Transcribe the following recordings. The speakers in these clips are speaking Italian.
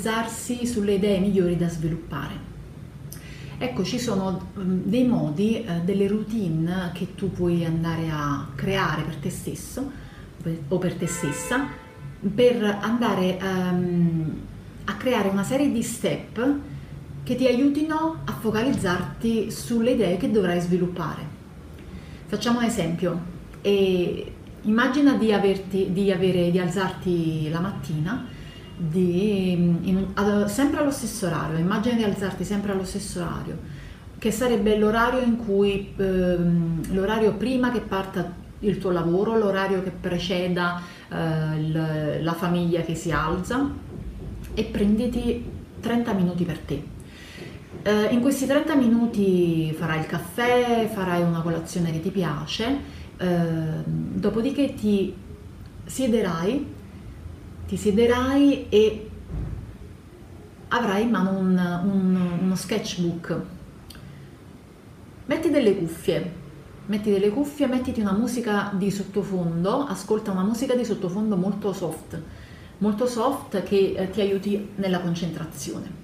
focalizzarsi sulle idee migliori da sviluppare. Ecco, ci sono mm, dei modi, eh, delle routine che tu puoi andare a creare per te stesso o per te stessa per andare um, a creare una serie di step che ti aiutino a focalizzarti sulle idee che dovrai sviluppare. Facciamo un esempio. Immagina di, averti, di, avere, di alzarti la mattina di, in, ad, sempre allo stesso orario, immagina di alzarti sempre allo stesso orario, che sarebbe l'orario in cui, ehm, l'orario prima che parta il tuo lavoro, l'orario che preceda eh, il, la famiglia che si alza e prenditi 30 minuti per te. Eh, in questi 30 minuti farai il caffè, farai una colazione che ti piace, eh, dopodiché ti siederai ti siederai e avrai in mano un, un, uno sketchbook. Metti delle cuffie, metti delle cuffie, mettiti una musica di sottofondo, ascolta una musica di sottofondo molto soft, molto soft che eh, ti aiuti nella concentrazione.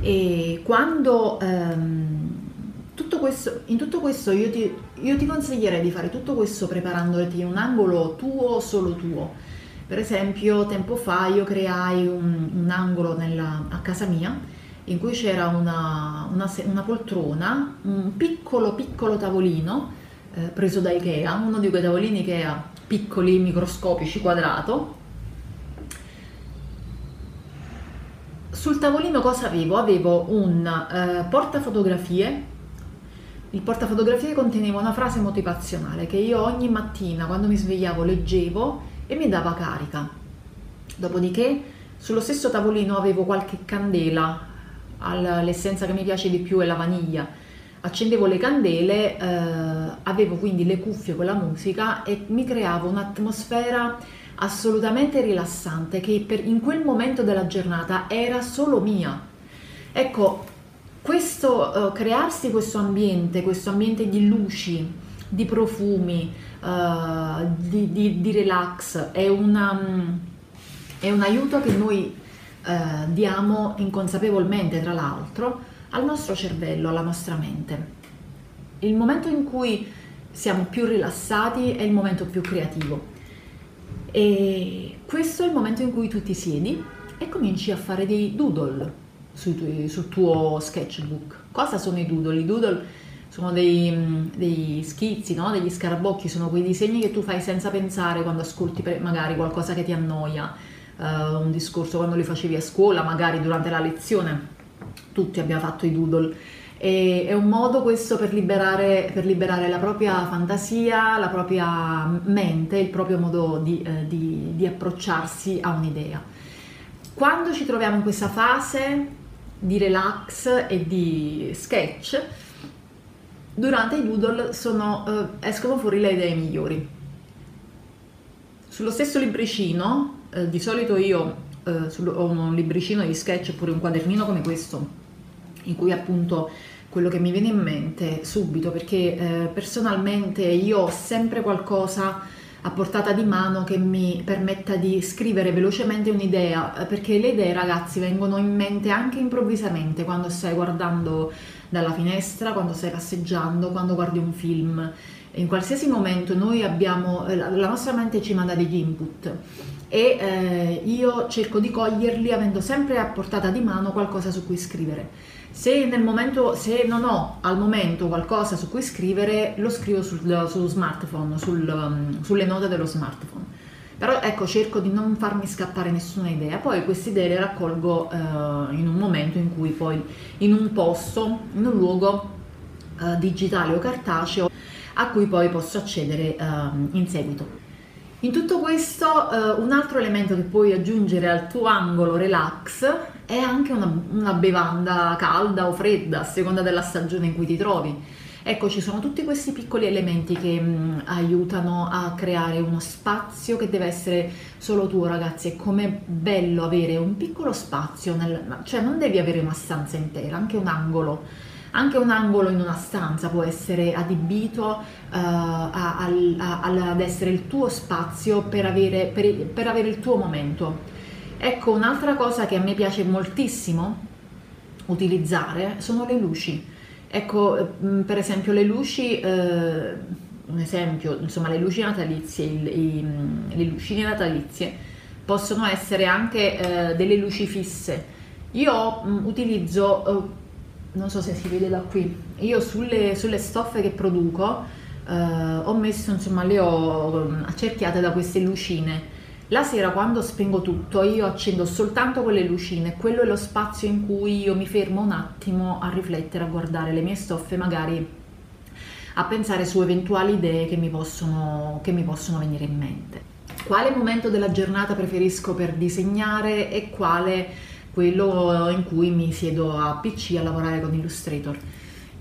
E quando ehm, tutto questo, in tutto questo io ti, io ti consiglierei di fare tutto questo preparandoti in un angolo tuo, solo tuo per esempio, tempo fa io creai un, un angolo nella, a casa mia in cui c'era una, una, una, poltrona, un piccolo piccolo tavolino eh, preso da Ikea, uno di quei tavolini Ikea piccoli, microscopici, quadrato. Sul tavolino cosa avevo? Avevo un eh, portafotografie il portafotografie conteneva una frase motivazionale che io ogni mattina quando mi svegliavo leggevo e mi dava carica. Dopodiché sullo stesso tavolino avevo qualche candela, l'essenza che mi piace di più è la vaniglia. Accendevo le candele, eh, avevo quindi le cuffie con la musica e mi creavo un'atmosfera assolutamente rilassante che per, in quel momento della giornata era solo mia. Ecco, questo, uh, crearsi questo ambiente, questo ambiente di luci, di profumi, uh, di, di, di, relax, è, una, è, un aiuto che noi uh, diamo inconsapevolmente, tra l'altro, al nostro cervello, alla nostra mente. Il momento in cui siamo più rilassati è il momento più creativo. E questo è il momento in cui tu ti siedi e cominci a fare dei doodle sul, sul tuo sketchbook. Cosa sono i doodle? I doodle sono dei, dei schizzi, no? degli scarabocchi, sono quei disegni che tu fai senza pensare quando ascolti magari qualcosa che ti annoia, uh, un discorso quando li facevi a scuola, magari durante la lezione, tutti abbiamo fatto i doodle. E è un modo questo per liberare, per liberare, la propria fantasia, la propria mente, il proprio modo di, eh, di, di approcciarsi a un'idea. Quando ci troviamo in questa fase di relax e di sketch, durante i doodle sono, eh, escono fuori le idee migliori. Sullo stesso libricino, eh, di solito io eh, sul, ho un libricino di sketch oppure un quadernino come questo, in cui appunto quello che mi viene in mente subito, perché eh, personalmente io ho sempre qualcosa a portata di mano che mi permetta di scrivere velocemente un'idea, eh, perché le idee ragazzi vengono in mente anche improvvisamente quando stai guardando dalla finestra, quando stai passeggiando, quando guardi un film. In qualsiasi momento noi abbiamo, eh, la nostra mente ci manda degli input e eh, io cerco di coglierli avendo sempre a portata di mano qualcosa su cui scrivere. Se, momento, se non ho al momento qualcosa su cui scrivere, lo scrivo sul, sullo smartphone, sul, um, sulle note dello smartphone. Però ecco, cerco di non farmi scappare nessuna idea, poi queste idee le raccolgo eh, in un momento in cui poi in un posto, in un luogo eh, digitale o cartaceo a cui poi posso accedere eh, in seguito. In tutto questo eh, un altro elemento che puoi aggiungere al tuo angolo relax è anche una, una bevanda calda o fredda a seconda della stagione in cui ti trovi Ecco, ci sono tutti questi piccoli elementi che mh, mm, aiutano a creare uno spazio che deve essere solo tuo, ragazzi. È come bello avere un piccolo spazio, nel, cioè non devi avere una stanza intera, anche un angolo. Anche un angolo in una stanza può essere adibito uh, a, a, a, ad essere il tuo spazio per avere, per, per avere il tuo momento. Ecco, un'altra cosa che a me piace moltissimo utilizzare sono le luci. Ecco, mm, per esempio le luci, eh, un esempio, insomma le luci natalizie, il, i, mm, le lucine natalizie possono essere anche eh, delle luci fisse. Io mh, mm, utilizzo, eh, non so se si vede da qui, io sulle, sulle stoffe che produco eh, ho messo, insomma le ho accerchiate da queste lucine la sera quando spengo tutto io accendo soltanto quelle lucine, quello è lo spazio in cui io mi fermo un attimo a riflettere, a guardare le mie stoffe, magari a pensare su eventuali idee che mi possono, che mi possono venire in mente. Quale momento della giornata preferisco per disegnare e quale quello in cui mi siedo a PC a lavorare con Illustrator?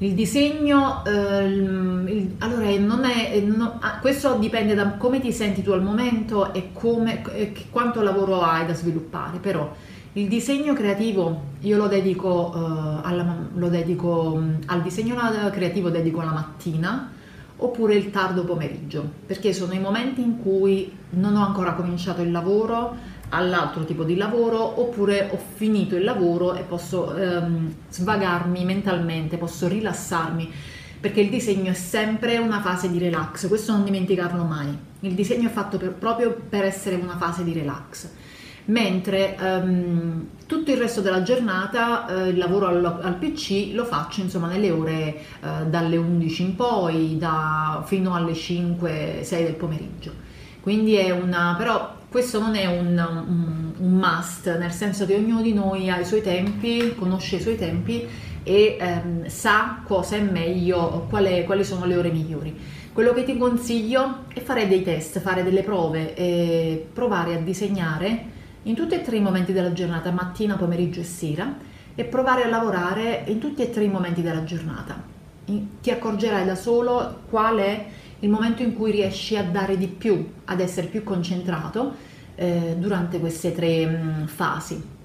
Il disegno, eh, il, allora non è, no, ah, questo dipende da come ti senti tu al momento e, come, e quanto lavoro hai da sviluppare, però il disegno creativo io lo dedico, eh, alla, lo dedico mm, al disegno creativo dedico la mattina oppure il tardo pomeriggio, perché sono i momenti in cui non ho ancora cominciato il lavoro, all'altro tipo di lavoro oppure ho finito il lavoro e posso ehm, svagarmi mentalmente, posso rilassarmi perché il disegno è sempre una fase di relax, questo non dimenticarlo mai. Il disegno è fatto per, proprio per essere una fase di relax. Mentre ehm, tutto il resto della giornata, eh, il lavoro al, al, PC lo faccio insomma nelle ore eh, dalle 11 in poi, da, fino alle 5-6 del pomeriggio. Quindi è una, però questo non è un, un, un, must, nel senso che ognuno di noi ha i suoi tempi, conosce i suoi tempi e ehm, sa cosa è meglio, quale, quali sono le ore migliori. Quello che ti consiglio è fare dei test, fare delle prove e provare a disegnare in tutti e tre i momenti della giornata, mattina, pomeriggio e sera, e provare a lavorare in tutti e tre i momenti della giornata. Ti accorgerai da solo qual è il momento in cui riesci a dare di più, ad essere più concentrato eh, durante queste tre mh, mm, fasi.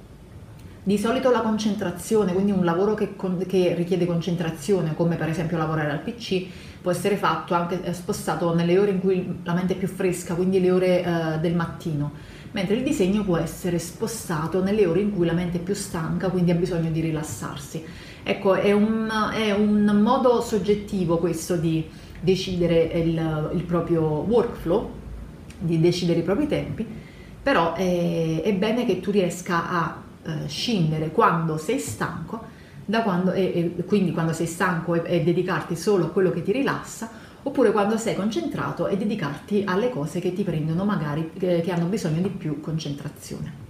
Di solito la concentrazione, quindi un lavoro che, che, richiede concentrazione, come per esempio lavorare al PC, può essere fatto anche eh, spostato nelle ore in cui la mente è più fresca, quindi le ore eh, del mattino, mentre il disegno può essere spostato nelle ore in cui la mente è più stanca, quindi ha bisogno di rilassarsi. Ecco, è un, è un modo soggettivo questo di decidere il, il proprio workflow, di decidere i propri tempi, però è, è bene che tu riesca a eh, scindere quando sei stanco, quando, e, e quindi quando sei stanco e, e dedicarti solo a quello che ti rilassa, oppure quando sei concentrato e dedicarti alle cose che ti prendono magari, che hanno bisogno di più concentrazione.